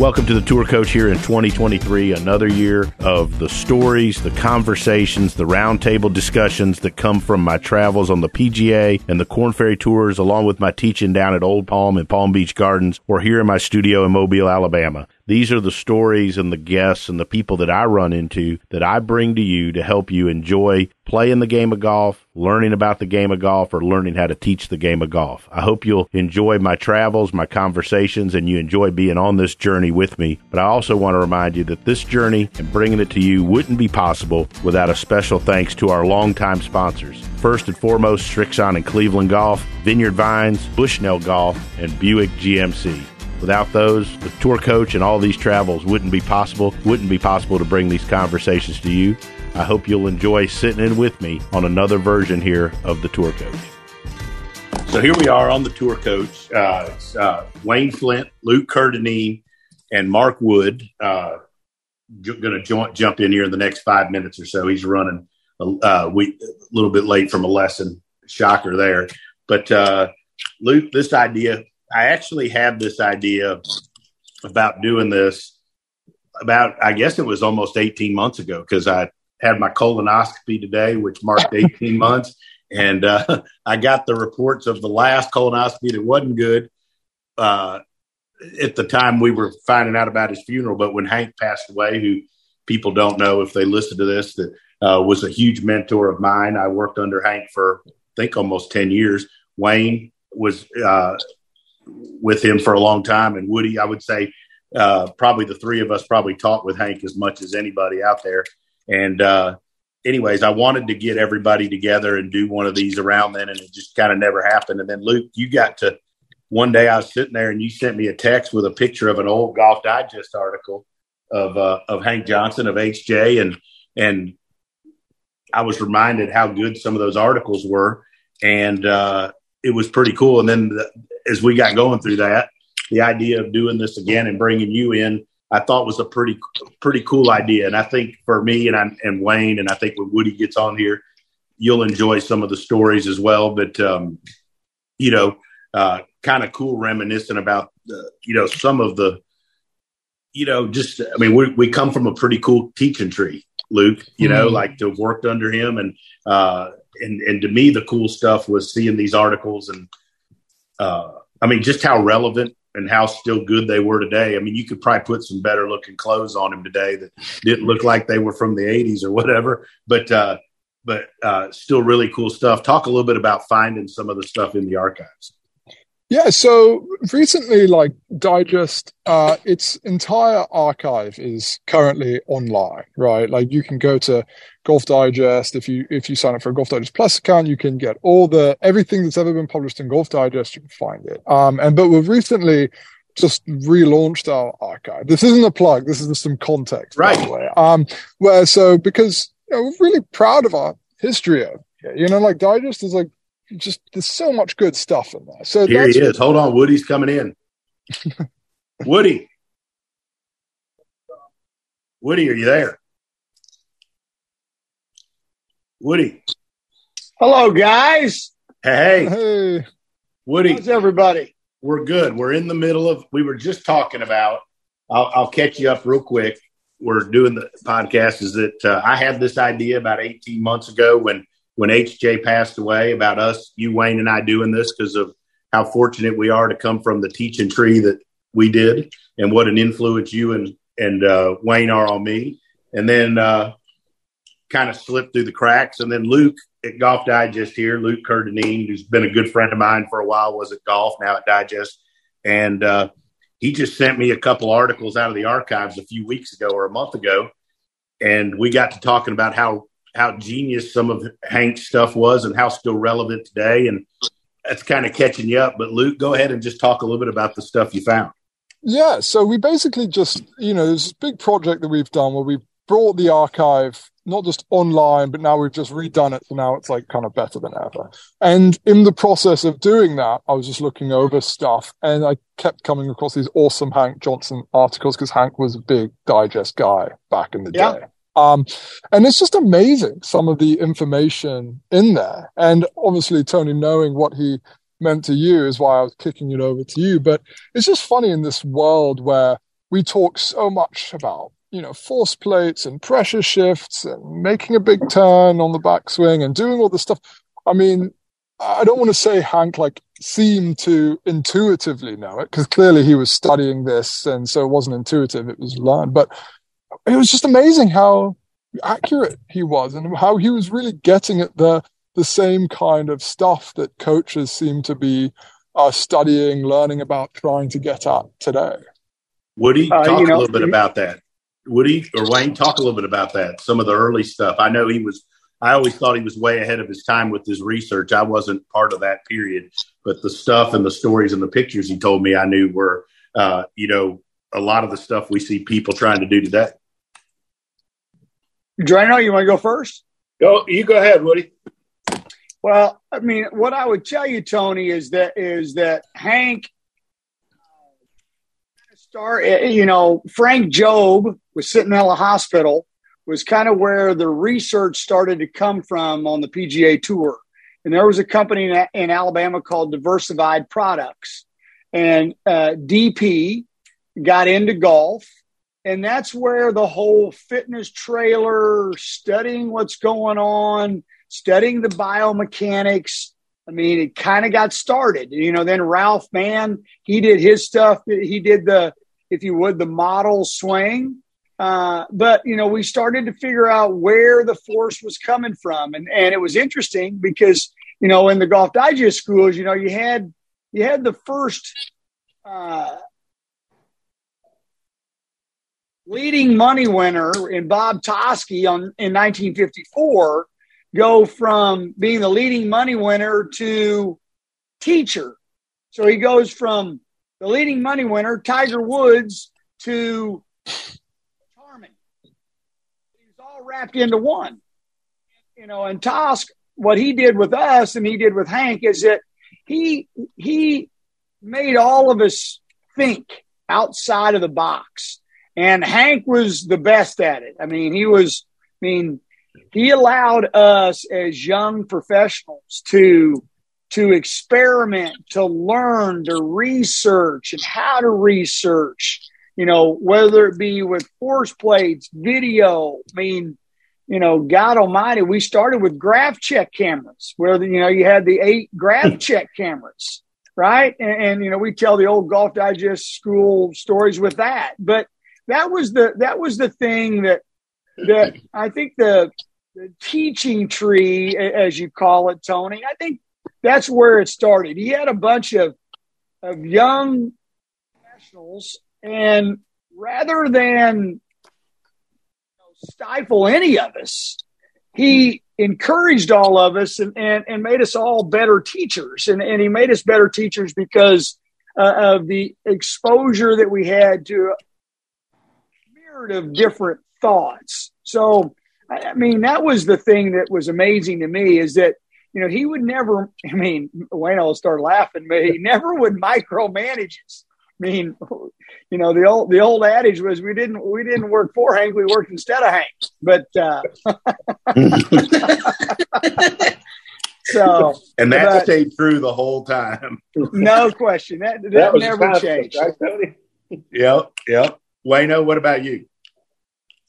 Welcome to the Tour Coach here in 2023, another year of the stories, the conversations, the roundtable discussions that come from my travels on the PGA and the Corn Ferry Tours, along with my teaching down at Old Palm and Palm Beach Gardens, or here in my studio in Mobile, Alabama. These are the stories and the guests and the people that I run into that I bring to you to help you enjoy playing the game of golf, learning about the game of golf, or learning how to teach the game of golf. I hope you'll enjoy my travels, my conversations, and you enjoy being on this journey with me. But I also want to remind you that this journey and bringing it to you wouldn't be possible without a special thanks to our longtime sponsors. First and foremost, Srixon and Cleveland Golf, Vineyard Vines, Bushnell Golf, and Buick GMC. Without those, the tour coach and all these travels wouldn't be possible. Wouldn't be possible to bring these conversations to you. I hope you'll enjoy sitting in with me on another version here of the tour coach. So here we are on the tour coach. Uh, it's uh, Wayne Flint, Luke Kerr-Dineen, and Mark Wood. Uh, going to jump in here in the next five minutes or so. He's running a, uh, a little bit late from a lesson. Shocker there. But uh, Luke, this idea I actually had this idea about doing this about, I guess it was almost 18 months ago because I had my colonoscopy today, which marked 18 months. And uh, I got the reports of the last colonoscopy that wasn't good. Uh, at the time we were finding out about his funeral, but when Hank passed away, who people don't know if they listen to this, that uh, was a huge mentor of mine. I worked under Hank for I think almost 10 years. Wayne was uh, with him for a long time. And Woody, I would say, uh, probably the three of us probably talked with Hank as much as anybody out there. And, uh, anyways, I wanted to get everybody together and do one of these around then, and it just kind of never happened. And then Luke, you got to one day I was sitting there and you sent me a text with a picture of an old Golf Digest article of uh, of Hank Johnson of HJ, and and I was reminded how good some of those articles were, and uh, it was pretty cool. And then the, as we got going through that, the idea of doing this again and bringing you in, I thought was a pretty pretty cool idea. And I think for me and I, and Wayne, and I think when Woody gets on here, you'll enjoy some of the stories as well. But um, you know, uh, kind of cool reminiscent about uh, you know some of the you know just I mean we we come from a pretty cool teaching tree, Luke. You mm-hmm. know, like to have worked under him and uh, and and to me the cool stuff was seeing these articles and uh, I mean just how relevant and how still good they were today. I mean, you could probably put some better looking clothes on him today that didn't look like they were from the '80s or whatever, but uh, but uh, still really cool stuff. Talk a little bit about finding some of the stuff in the archives. Yeah, so recently, like Digest, uh, its entire archive is currently online, right? Like you can go to Golf Digest if you if you sign up for a Golf Digest Plus account, you can get all the everything that's ever been published in Golf Digest. You can find it. Um, and but we've recently just relaunched our archive. This isn't a plug. This is some context, right? By the way. Um, where so because you know, we're really proud of our history of you know, like Digest is like just there's so much good stuff in there. So here he is. Hold on, Woody's coming in. Woody, Woody, are you there? Woody. Hello, guys. Hey, hey, Woody. How's everybody? We're good. We're in the middle of. We were just talking about. I'll, I'll catch you up real quick. We're doing the podcast. Is that uh, I had this idea about 18 months ago when when HJ passed away about us, you, Wayne, and I doing this because of how fortunate we are to come from the teaching tree that we did and what an influence you and, and uh, Wayne are on me. And then uh, kind of slipped through the cracks. And then Luke at Golf Digest here, Luke Kerr-Dineen, who's been a good friend of mine for a while, was at golf, now at Digest. And uh, he just sent me a couple articles out of the archives a few weeks ago or a month ago. And we got to talking about how how genius some of Hank's stuff was and how still relevant today. And that's kind of catching you up. But Luke, go ahead and just talk a little bit about the stuff you found. Yeah, so we basically just, you know, there's this big project that we've done where we've brought the archive not just online, but now we've just redone it. So now it's like kind of better than ever. And in the process of doing that, I was just looking over stuff and I kept coming across these awesome Hank Johnson articles because Hank was a big digest guy back in the yeah. day. Um, and it's just amazing some of the information in there. And obviously, Tony, knowing what he meant to you is why I was kicking it over to you. But it's just funny in this world where we talk so much about you know force plates and pressure shifts and making a big turn on the backswing and doing all this stuff. I mean, I don't want to say Hank like seemed to intuitively know it because clearly he was studying this and so it wasn't intuitive; it was learned. But it was just amazing how accurate he was and how he was really getting at the the same kind of stuff that coaches seem to be uh, studying, learning about, trying to get at today. Woody, uh, talk uh, know, a little bit about that. Woody or Wayne, talk a little bit about that. Some of the early stuff. I know he was. I always thought he was way ahead of his time with his research. I wasn't part of that period, but the stuff and the stories and the pictures he told me, I knew were, uh, you know, a lot of the stuff we see people trying to do today. Drano, you want to go first? Go. You go ahead, Woody. Well, I mean, what I would tell you, Tony, is that is that Hank start, you know, Frank Jobe was sitting in a hospital was kind of where the research started to come from on the PGA Tour. And there was a company in, in Alabama called Diversified Products, and uh, DP got into golf, and that's where the whole fitness trailer, studying what's going on, studying the biomechanics. I mean, it kind of got started. You know, then Ralph Mann, he did his stuff. He did the if you would, the model swing. Uh, but you know, we started to figure out where the force was coming from, and and it was interesting because you know, in the Golf Digest schools, you know, you had you had the first uh, leading money winner in Bob Toski on in 1954 go from being the leading money winner to teacher. So he goes from the leading money winner, Tiger Woods, to Harmon. He's all wrapped into one. You know, and Tosk, what he did with us and he did with Hank is that he he made all of us think outside of the box. And Hank was the best at it. I mean, he was, I mean, he allowed us as young professionals to to experiment, to learn, to research and how to research, you know, whether it be with force plates, video. I mean, you know, God Almighty, we started with graph check cameras where, you know, you had the eight graph check cameras, right? And, and, you know, we tell the old Golf Digest school stories with that. But that was the, that was the thing that, that I think the, the teaching tree, as you call it, Tony, I think that's where it started. He had a bunch of of young professionals, and rather than you know, stifle any of us, he encouraged all of us and, and, and made us all better teachers. And, and he made us better teachers because uh, of the exposure that we had to myriad of different thoughts. So, I mean, that was the thing that was amazing to me is that you know, he would never, I mean, Wayne will start laughing, but he never would micromanage us. I mean, you know, the old the old adage was we didn't we didn't work for Hank, we worked instead of Hank. But uh, so and that but, stayed true the whole time. no question. That that, that never changed. Right, yep, yep. Wayno, what about you?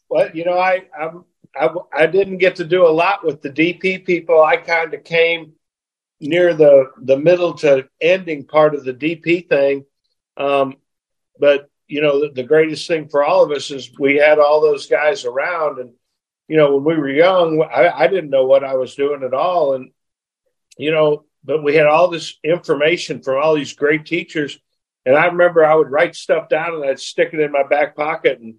Well, you know, I I'm I, I didn't get to do a lot with the DP people. I kind of came near the the middle to ending part of the DP thing. Um, but you know, the, the, greatest thing for all of us is we had all those guys around, and you know, when we were young, I, I didn't know what I was doing at all, and you know, but we had all this information from all these great teachers. And I remember I would write stuff down and I'd stick it in my back pocket and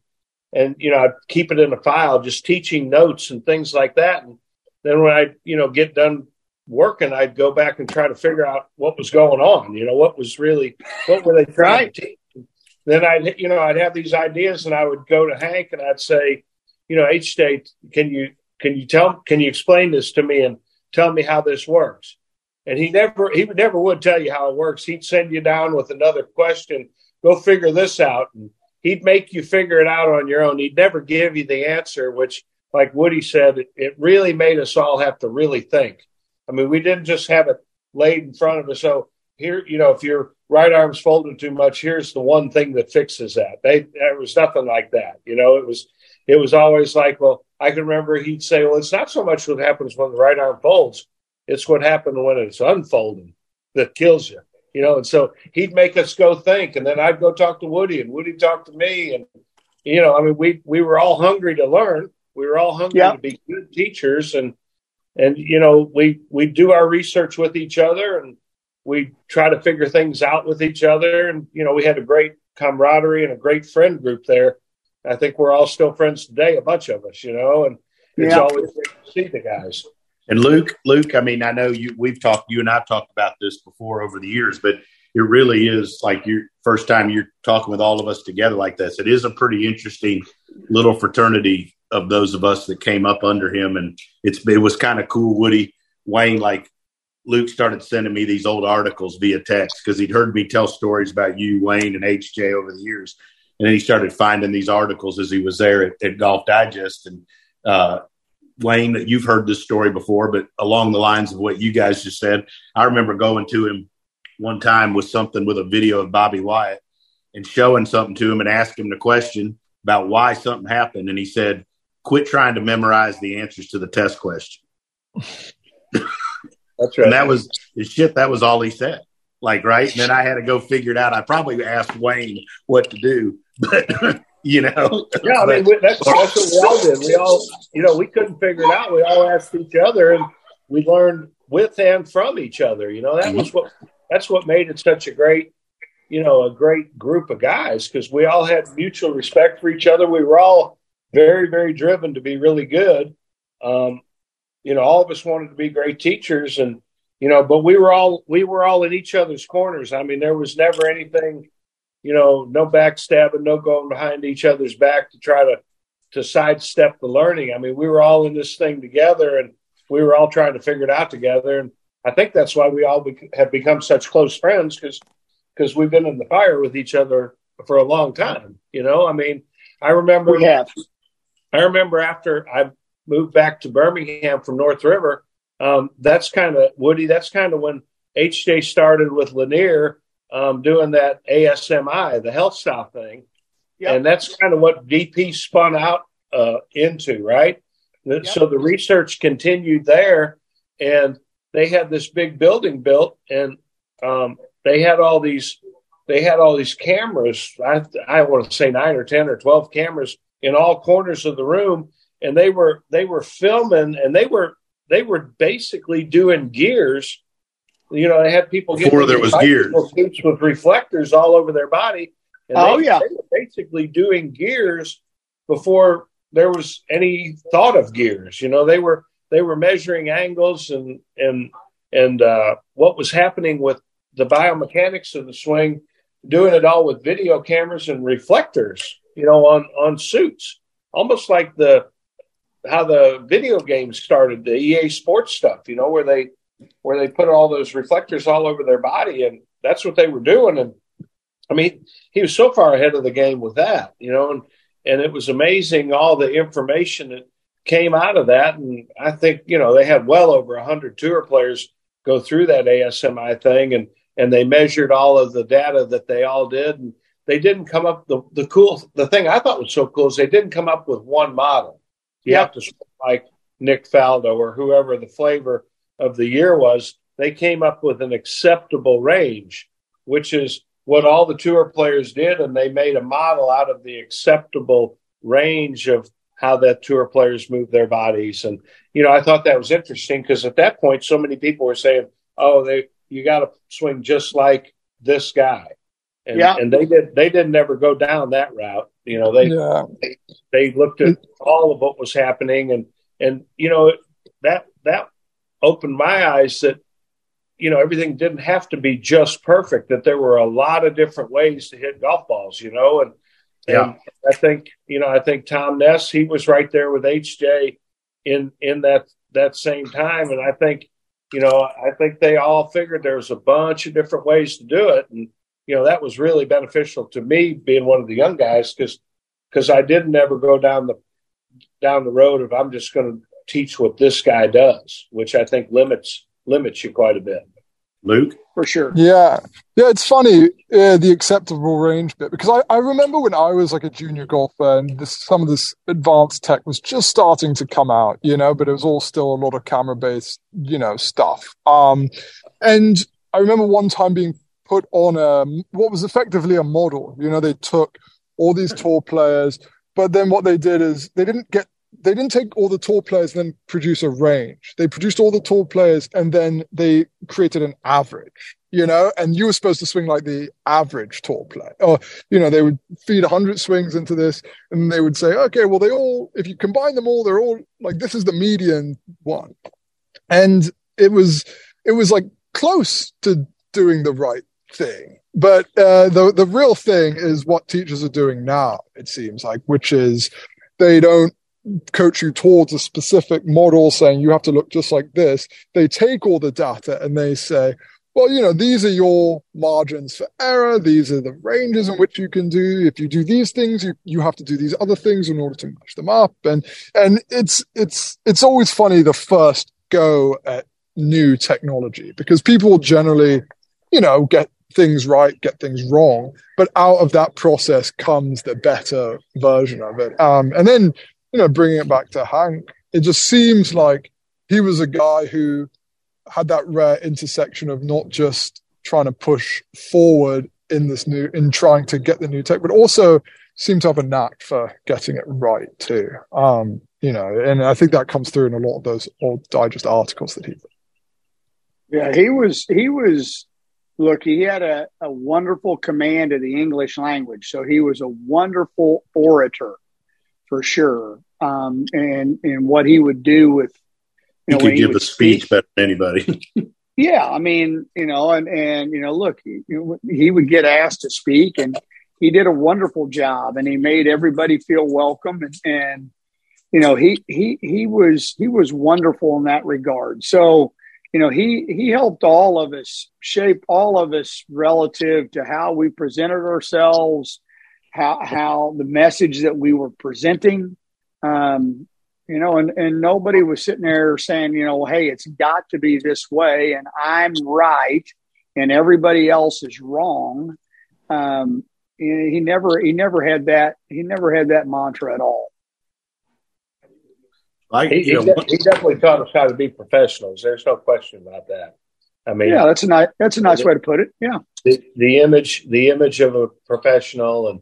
and you know I'd keep it in a file, just teaching notes and things like that. And then when I you know get done working, I'd go back and try to figure out what was going on. You know, what was really what were they trying to teach? Then I'd you know I'd have these ideas, and I would go to Hank and I'd say, you know, H state, can you can you tell can you explain this to me and tell me how this works? And he never he never would tell you how it works. He'd send you down with another question. Go figure this out. And he'd make you figure it out on your own. He'd never give you the answer, which, like Woody said, it, it really made us all have to really think. I mean, we didn't just have it laid in front of us. So here, you know, if your right arm's folded too much, here's the one thing that fixes that. They there was nothing like that. You know, it was it was always like, well, I can remember he'd say, well, it's not so much what happens when the right arm folds, it's what happened when it's unfolding that kills you. You know, and so he'd make us go think, and then I'd go talk to Woody, and Woody talk to me, and you know, I mean, we we were all hungry to learn. We were all hungry to be good teachers, and and you know, we we do our research with each other, and we try to figure things out with each other. And, you know, we had a great camaraderie and a great friend group there. I think we're all still friends today, a bunch of us, you know, and it's yeah. always great to see the guys. And Luke, Luke, I mean, I know you, we've talked, you and I've talked about this before over the years, but it really is like your first time you're talking with all of us together like this. It is a pretty interesting little fraternity of those of us that came up under him. And it's, it was kind of cool. Woody Wayne, like Luke started sending me these old articles via text because he'd heard me tell stories about you, Wayne, and HJ over the years. And then he started finding these articles as he was there at, at Golf Digest. And uh, Wayne, that you've heard this story before, but along the lines of what you guys just said, I remember going to him one time with something with a video of Bobby Wyatt and showing something to him and asking him the question about why something happened. And he said, Quit trying to memorize the answers to the test question. That's right. And that was the shit. That was all he said. Like, right. And then I had to go figure it out. I probably asked Wayne what to do, but you know. Yeah, I mean, that's, that's what we all did. We all, you know, we couldn't figure it out. We all asked each other, and we learned with and from each other. You know, that mm-hmm. was what that's what made it such a great, you know, a great group of guys because we all had mutual respect for each other. We were all very, very driven to be really good. Um, you know, all of us wanted to be great teachers and, you know, but we were all, we were all in each other's corners. I mean, there was never anything, you know, no backstabbing, no going behind each other's back to try to, to sidestep the learning. I mean, we were all in this thing together and we were all trying to figure it out together. And I think that's why we all be- have become such close friends because, because we've been in the fire with each other for a long time. You know, I mean, I remember, we have. I remember after I moved back to Birmingham from North River, um, that's kind of Woody. That's kind of when HJ started with Lanier um, doing that ASMI, the HealthSouth thing, yep. and that's kind of what DP spun out uh, into, right? Yep. So the research continued there, and they had this big building built, and um, they had all these they had all these cameras. I, I want to say nine or ten or twelve cameras in all corners of the room, and they were they were filming and they were they were basically doing gears. You know, they had people before there was gears with reflectors all over their body. And oh they, yeah, they were basically doing gears before there was any thought of gears. You know, they were they were measuring angles and and and uh, what was happening with the biomechanics of the swing, doing it all with video cameras and reflectors. You know, on on suits, almost like the how the video games started, the EA Sports stuff, you know, where they where they put all those reflectors all over their body, and that's what they were doing. And I mean, he was so far ahead of the game with that, you know, and and it was amazing all the information that came out of that. And I think you know they had well over a hundred tour players go through that ASMI thing, and and they measured all of the data that they all did, and they didn't come up the the cool the thing I thought was so cool is they didn't come up with one model you have to like Nick Faldo or whoever the flavor of the year was. They came up with an acceptable range, which is what all the tour players did, and they made a model out of the acceptable range of how that tour players move their bodies. And you know, I thought that was interesting because at that point, so many people were saying, "Oh, they you got to swing just like this guy," and, yeah. and they did. They didn't ever go down that route. You know, they, yeah. they they looked at all of what was happening, and and you know that that opened my eyes that you know everything didn't have to be just perfect. That there were a lot of different ways to hit golf balls. You know, and yeah. and I think you know I think Tom Ness he was right there with HJ in in that that same time, and I think you know I think they all figured there was a bunch of different ways to do it, and you know, that was really beneficial to me being one of the young guys because because I didn't ever go down the down the road of I'm just going to teach what this guy does, which I think limits limits you quite a bit. Luke? for sure. Yeah, yeah, it's funny uh, the acceptable range bit because I, I remember when I was like a junior golfer and this, some of this advanced tech was just starting to come out, you know, but it was all still a lot of camera based, you know, stuff. Um, and I remember one time being put on a what was effectively a model. You know, they took all these tour players, but then what they did is they didn't get they didn't take all the tour players and then produce a range. They produced all the tour players and then they created an average, you know, and you were supposed to swing like the average tour player. Or, you know, they would feed 100 swings into this and they would say, okay, well, they all, if you combine them all, they're all like, this is the median one. And it was, it was like close to doing the right thing. But uh, the the real thing is what teachers are doing now. It seems like, which is they don't coach you towards a specific model saying you have to look just like this. They take all the data and they say, well, you know, these are your margins for error. These are the ranges in which you can do. If you do these things, you, you have to do these other things in order to match them up. And, and it's, it's, it's always funny the first go at new technology because people generally, you know, get things right, get things wrong. But out of that process comes the better version of it. Um, and then you know, bringing it back to Hank, it just seems like he was a guy who had that rare intersection of not just trying to push forward in this new, in trying to get the new tech, but also seemed to have a knack for getting it right too. Um, you know, and I think that comes through in a lot of those old digest articles that he did. Yeah, he was, he was, look, he had a, a wonderful command of the English language. So he was a wonderful orator for sure. Um, and and what he would do with you know, he could give a speech, speak, better than anybody. yeah, I mean, you know, and and you know, look, he, he would get asked to speak, and he did a wonderful job, and he made everybody feel welcome, and, and you know, he he he was he was wonderful in that regard. So, you know, he he helped all of us shape all of us relative to how we presented ourselves how how the message that we were presenting um, you know and and nobody was sitting there saying you know hey it's got to be this way and i'm right and everybody else is wrong um, he never he never had that he never had that mantra at all I, he, he, he, definitely taught us how to be professionals. There's no question about that. I mean, yeah, that's a nice that's a nice the, way to put it. Yeah, the, the image the image of a professional and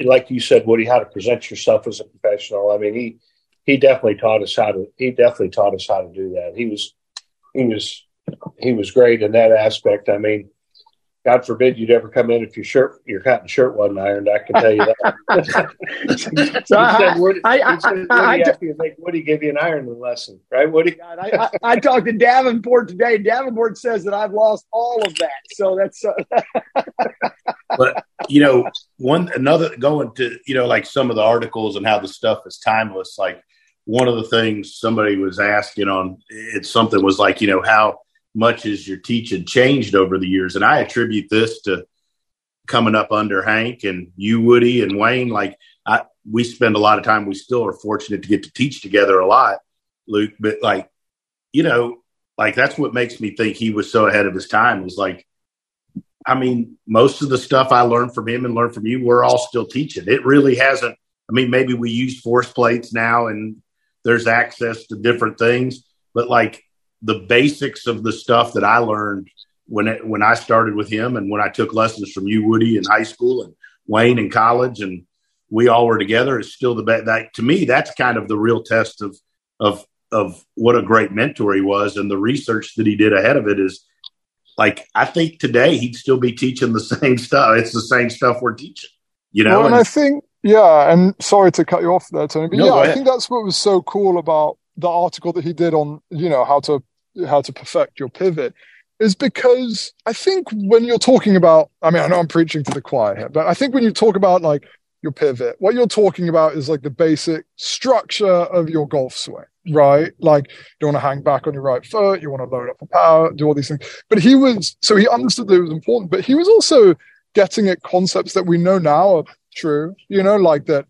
like you said, Woody, how to present yourself as a professional. I mean, he he definitely taught us how to he definitely taught us how to do that. He was he was he was great in that aspect. I mean, God forbid you'd ever come in if your shirt your cotton shirt wasn't ironed. I can tell you that. so I, Woody, I, I, said, Woody I, I, you make Woody give you an ironing lesson, right, Woody? God, I, I, I, talked to Davenport today. Davenport says that I've lost all of that. So that's. Uh, you know, one another going to you know like some of the articles and how the stuff is timeless. Like one of the things somebody was asking on it's something was like you know how much has your teaching changed over the years? And I attribute this to coming up under Hank and you, Woody, and Wayne. Like I, we spend a lot of time. We still are fortunate to get to teach together a lot, Luke. But like, you know, like that's what makes me think he was so ahead of his time. Is like, I mean, most of the stuff I learned from him and learned from you, we're all still teaching. It really hasn't. I mean, maybe we use force plates now and there's access to different things, but like the basics of the stuff that I learned when it, when I started with him and when I took lessons from you, Woody, in high school and Wayne in college, and we all were together is still the best. That to me, that's kind of the real test of of of what a great mentor he was, and the research that he did ahead of it is like I think today he'd still be teaching the same stuff. It's the same stuff we're teaching, you know. Well, and, and I think, yeah, and sorry to cut you off there, Tony, but no, yeah, I think that's what was so cool about the article that he did on you know how to how to perfect your pivot is because I think when you're talking about, I mean, I know I'm preaching to the choir here, but I think when you talk about like your pivot, what you're talking about is like the basic structure of your golf swing, right? Like you want to hang back on your right foot, you want to load up for power, do all these things. But he was, so he understood that it was important, but he was also getting at concepts that we know now are true, you know, like that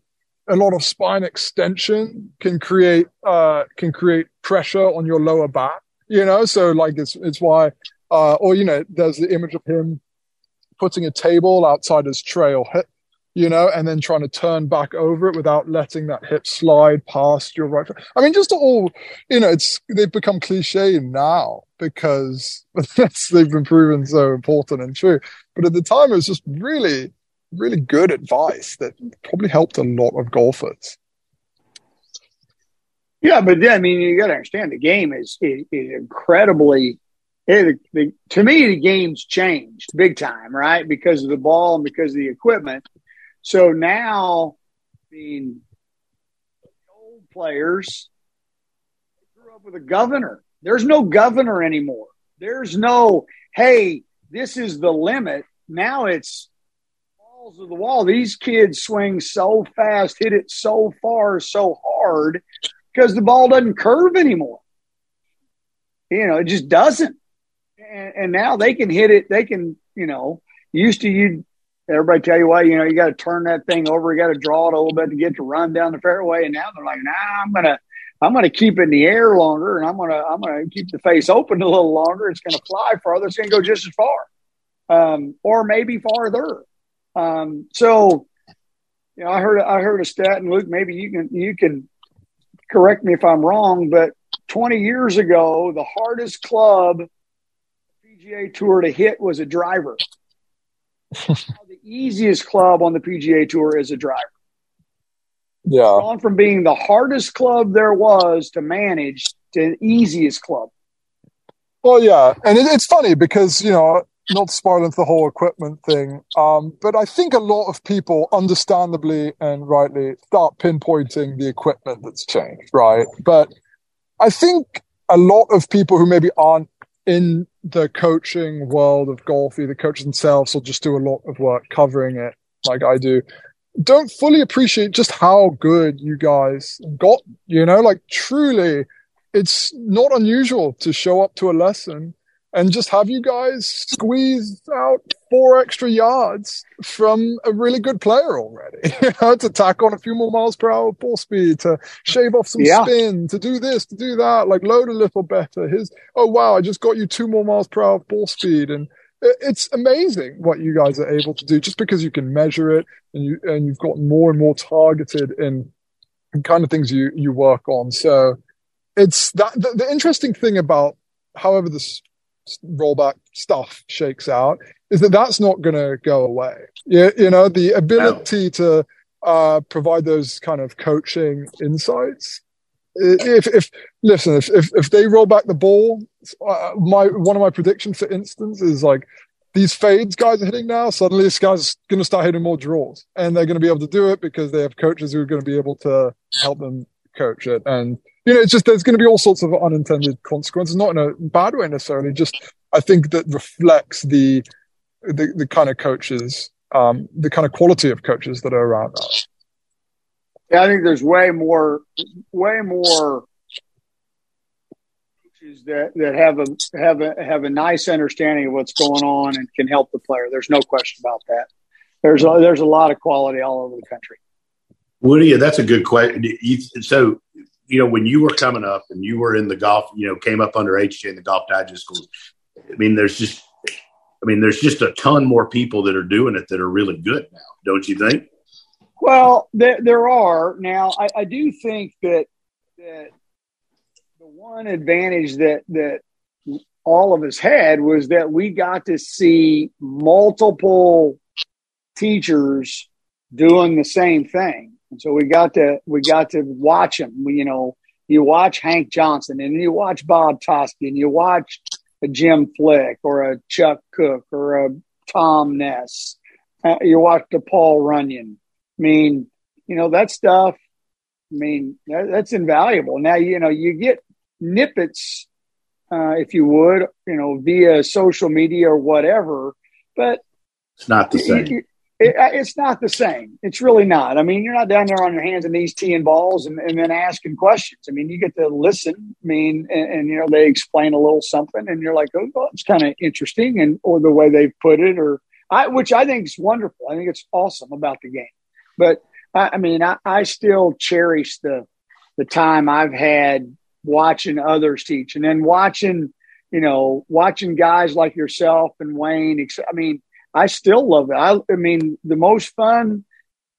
a lot of spine extension can create uh, can create pressure on your lower back. You know, so like it's it's why Uh, or, you know, there's the image of him putting a table outside his trail you know, and then trying to turn back over it without letting that hip slide past your right. Foot. I mean, just all, you know, it's, they've become cliche now because they've been proven so important and true. But at the time, it was just really, really good advice that probably helped a lot of golfers. Yeah, but then, I mean, you got to understand the game is, is, is incredibly. It, the, to me, the game's changed big time, right? Because of the ball and because of the equipment. So now, I mean, old players grew up with a governor. There's no governor anymore. There's no, hey, this is the limit. Now it's balls of the wall. These kids swing so fast, hit it so far, so hard because the ball doesn't curve anymore. You know, it just doesn't. And, and now they can hit it. They can, you know, used to you, everybody tell you what, you know, you got to turn that thing over. You got to draw it a little bit to get to run down the fairway. And now they're like, nah, I'm to, I'm to keep in the air longer and I'm to, I'm to keep the face open a little longer. It's to fly farther. It's to go just as far. Um, or maybe farther. Um, so, you know, I heard, I heard a stat and Luke, maybe you can, you can correct me if I'm wrong, but 20 years ago, the hardest club PGA Tour to hit was a driver. the easiest club on the PGA Tour is a driver. Yeah. Gone from being the hardest club there was to manage to the easiest club. Well, yeah, and it, it's funny because you know not spoiling the whole equipment thing, um, but I think a lot of people, understandably and rightly, start pinpointing the equipment that's changed, right? But I think a lot of people who maybe aren't in the coaching world of golf, either coaches themselves or just do a lot of work covering it, like I do, don't fully appreciate just how good you guys got. You know, like truly, it's not unusual to show up to a lesson and just have you guys squeeze out four extra yards from a really good player already. you know, to tack on a few more miles per hour of ball speed, to shave off some yeah. spin, to do this, to do that, like load a little better. His oh wow, I just got you two more miles per hour of ball speed, and it's amazing what you guys are able to do just because you can measure it and you and you've got more and more targeted in, in kind of things you you work on. So it's that the, the interesting thing about however this rollback stuff shakes out is that that's not going to go away. You, you know, the ability no. to uh, provide those kind of coaching insights. If, if listen, if, if, if they roll back the ball, uh, my one of my predictions, for instance, is like these fades guys are hitting now. Suddenly, this guy's going to start hitting more draws, and they're going to be able to do it because they have coaches who are going to be able to help them coach it. And you know, it's just there's going to be all sorts of unintended consequences, not in a bad way necessarily. Just I think that reflects the the, the kind of coaches, um, the kind of quality of coaches that are around us. Yeah, I think there's way more, way more coaches that, that have a have a have a nice understanding of what's going on and can help the player. There's no question about that. There's a, there's a lot of quality all over the country. Woody, that's a good question. So you know, when you were coming up and you were in the golf, you know, came up under HJ in the golf digest I mean, there's just, I mean, there's just a ton more people that are doing it that are really good now, don't you think? Well, there, there are now. I, I do think that that the one advantage that that all of us had was that we got to see multiple teachers doing the same thing and so we got to we got to watch them. We, you know, you watch Hank Johnson and you watch Bob Toski and you watch a Jim Flick or a Chuck Cook or a Tom Ness. Uh, you watch the Paul Runyon. I mean, you know that stuff. I mean, that, that's invaluable. Now you know you get nippets, uh, if you would, you know, via social media or whatever, but it's not the same. You, it, uh, it's not the same. It's really not. I mean, you're not down there on your hands and knees teeing balls and, and then asking questions. I mean, you get to listen. I mean, and, and you know, they explain a little something, and you're like, oh, well, it's kind of interesting, and or the way they put it, or I, which I think is wonderful. I think it's awesome about the game. But I, I mean, I, I still cherish the the time I've had watching others teach, and then watching you know, watching guys like yourself and Wayne. I mean, I still love it. I, I mean, the most fun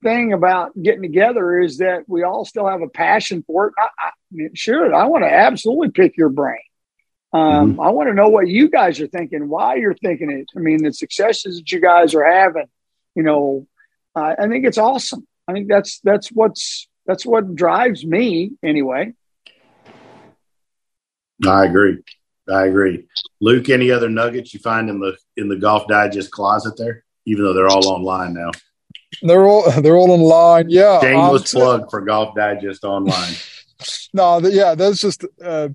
thing about getting together is that we all still have a passion for it. I, I sure, I want to absolutely pick your brain. Um, mm-hmm. I want to know what you guys are thinking, why you're thinking it. I mean, the successes that you guys are having. You know, uh, I think it's awesome. I think that's that's what's that's what drives me anyway. I agree. I agree. Luke, any other nuggets you find in the in the Golf Digest closet there? Even though they're all online now. They're all they're all online. Yeah. Shameless um, plug for Golf Digest online. no, the, yeah, there's just uh,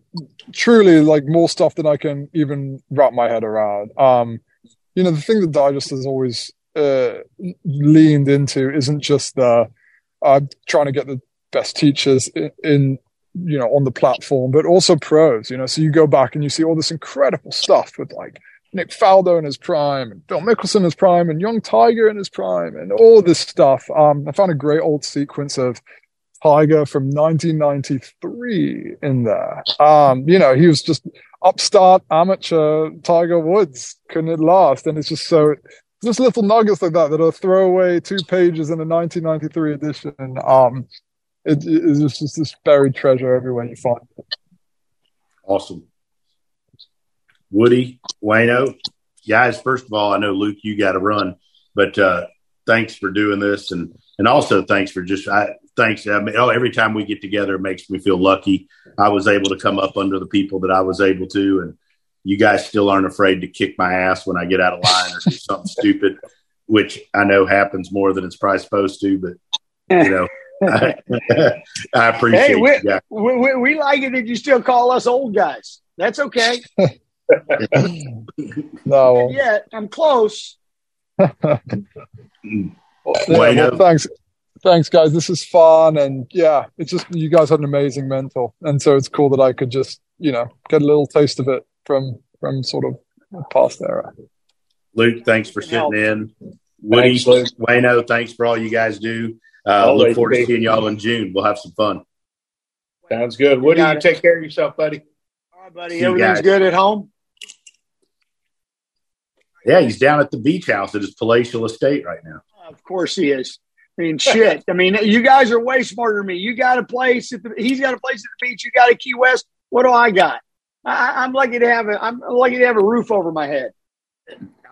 truly like more stuff than I can even wrap my head around. Um, you know, the thing that Digest has always uh, leaned into isn't just the I'm uh, trying to get the best teachers in, in, you know on the platform, but also pros. You know, so you go back and you see all this incredible stuff with like Nick Faldo in his prime, and Phil Mickelson in his prime, and young Tiger in his prime, and all this stuff. Um, I found a great old sequence of Tiger from 1993 in there. Um, you know, he was just upstart amateur Tiger Woods. Couldn't it last? And it's just so just little nuggets like that that are throwaway two pages in the 1993 edition. Um, it, it's just, just this buried treasure everywhere you find it. Awesome. Woody, Wayno, guys, first of all, I know Luke, you got to run, but uh, thanks for doing this, and and also thanks for just I, thanks. I mean, oh, every time we get together, it makes me feel lucky. I was able to come up under the people that I was able to, and you guys still aren't afraid to kick my ass when I get out of line or do something stupid, which I know happens more than it's probably supposed to, but you know. I, I appreciate hey, we, we, we, like it that you still call us old guys. That's okay. no. Yeah, I'm close. yeah, well, thanks thanks guys this is fun and yeah it's just you guys had an amazing mentor and so it's cool that i could just you know get a little taste of it from from sort of past era. Luke, thanks for sitting in. Woody, thanks, Wayno, thanks for all you guys do. Uh, look forward to seeing y'all in June. We'll have some fun. Sounds good. Woody, you, you take care of yourself, buddy. All right, buddy. See Everything's good at home. Yeah, he's down at the beach house at his palatial estate right now. Of course he is. I mean, shit. I mean, you guys are way smarter than me. You got a place at the, he's got a place at the beach. You got a Key West. What do I got? I, am lucky to have a, I'm lucky to have a roof over my head.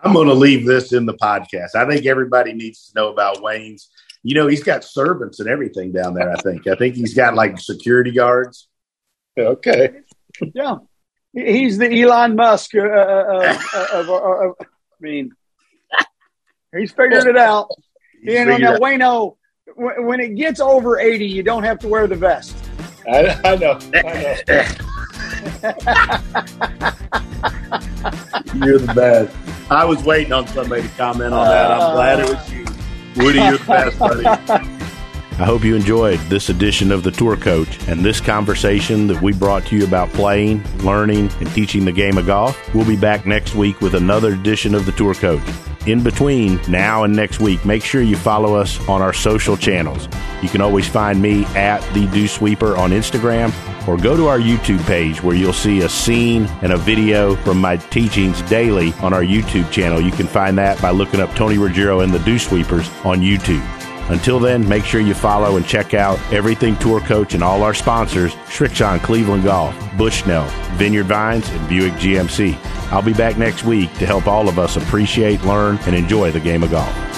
I'm going to leave this in the podcast. I think everybody needs to know about Wayne's. You know, he's got servants and everything down there. I think. I think he's got like security guards. Okay. Yeah, he's the Elon Musk. Uh, uh, uh, of, of, I mean, he's figured it out. He's you know, now, Wayno, when it gets over 80, you don't have to wear the vest. I, I know. I know. you're the best. I was waiting on somebody to comment on that. I'm glad it was you. Woody, you're the best, buddy. I hope you enjoyed this edition of The Tour Coach and this conversation that we brought to you about playing, learning, and teaching the game of golf. We'll be back next week with another edition of The Tour Coach. In between now and next week, make sure you follow us on our social channels. You can always find me at The Dew Sweeper on Instagram or go to our YouTube page where you'll see a scene and a video from my teachings daily on our YouTube channel. You can find that by looking up Tony Ruggiero and the Dew Sweepers on YouTube. Until then, make sure you follow and check out Everything Tour Coach and all our sponsors, Srixon Cleveland Golf, Bushnell, Vineyard Vines, and Buick GMC. I'll be back next week to help all of us appreciate, learn, and enjoy the game of golf.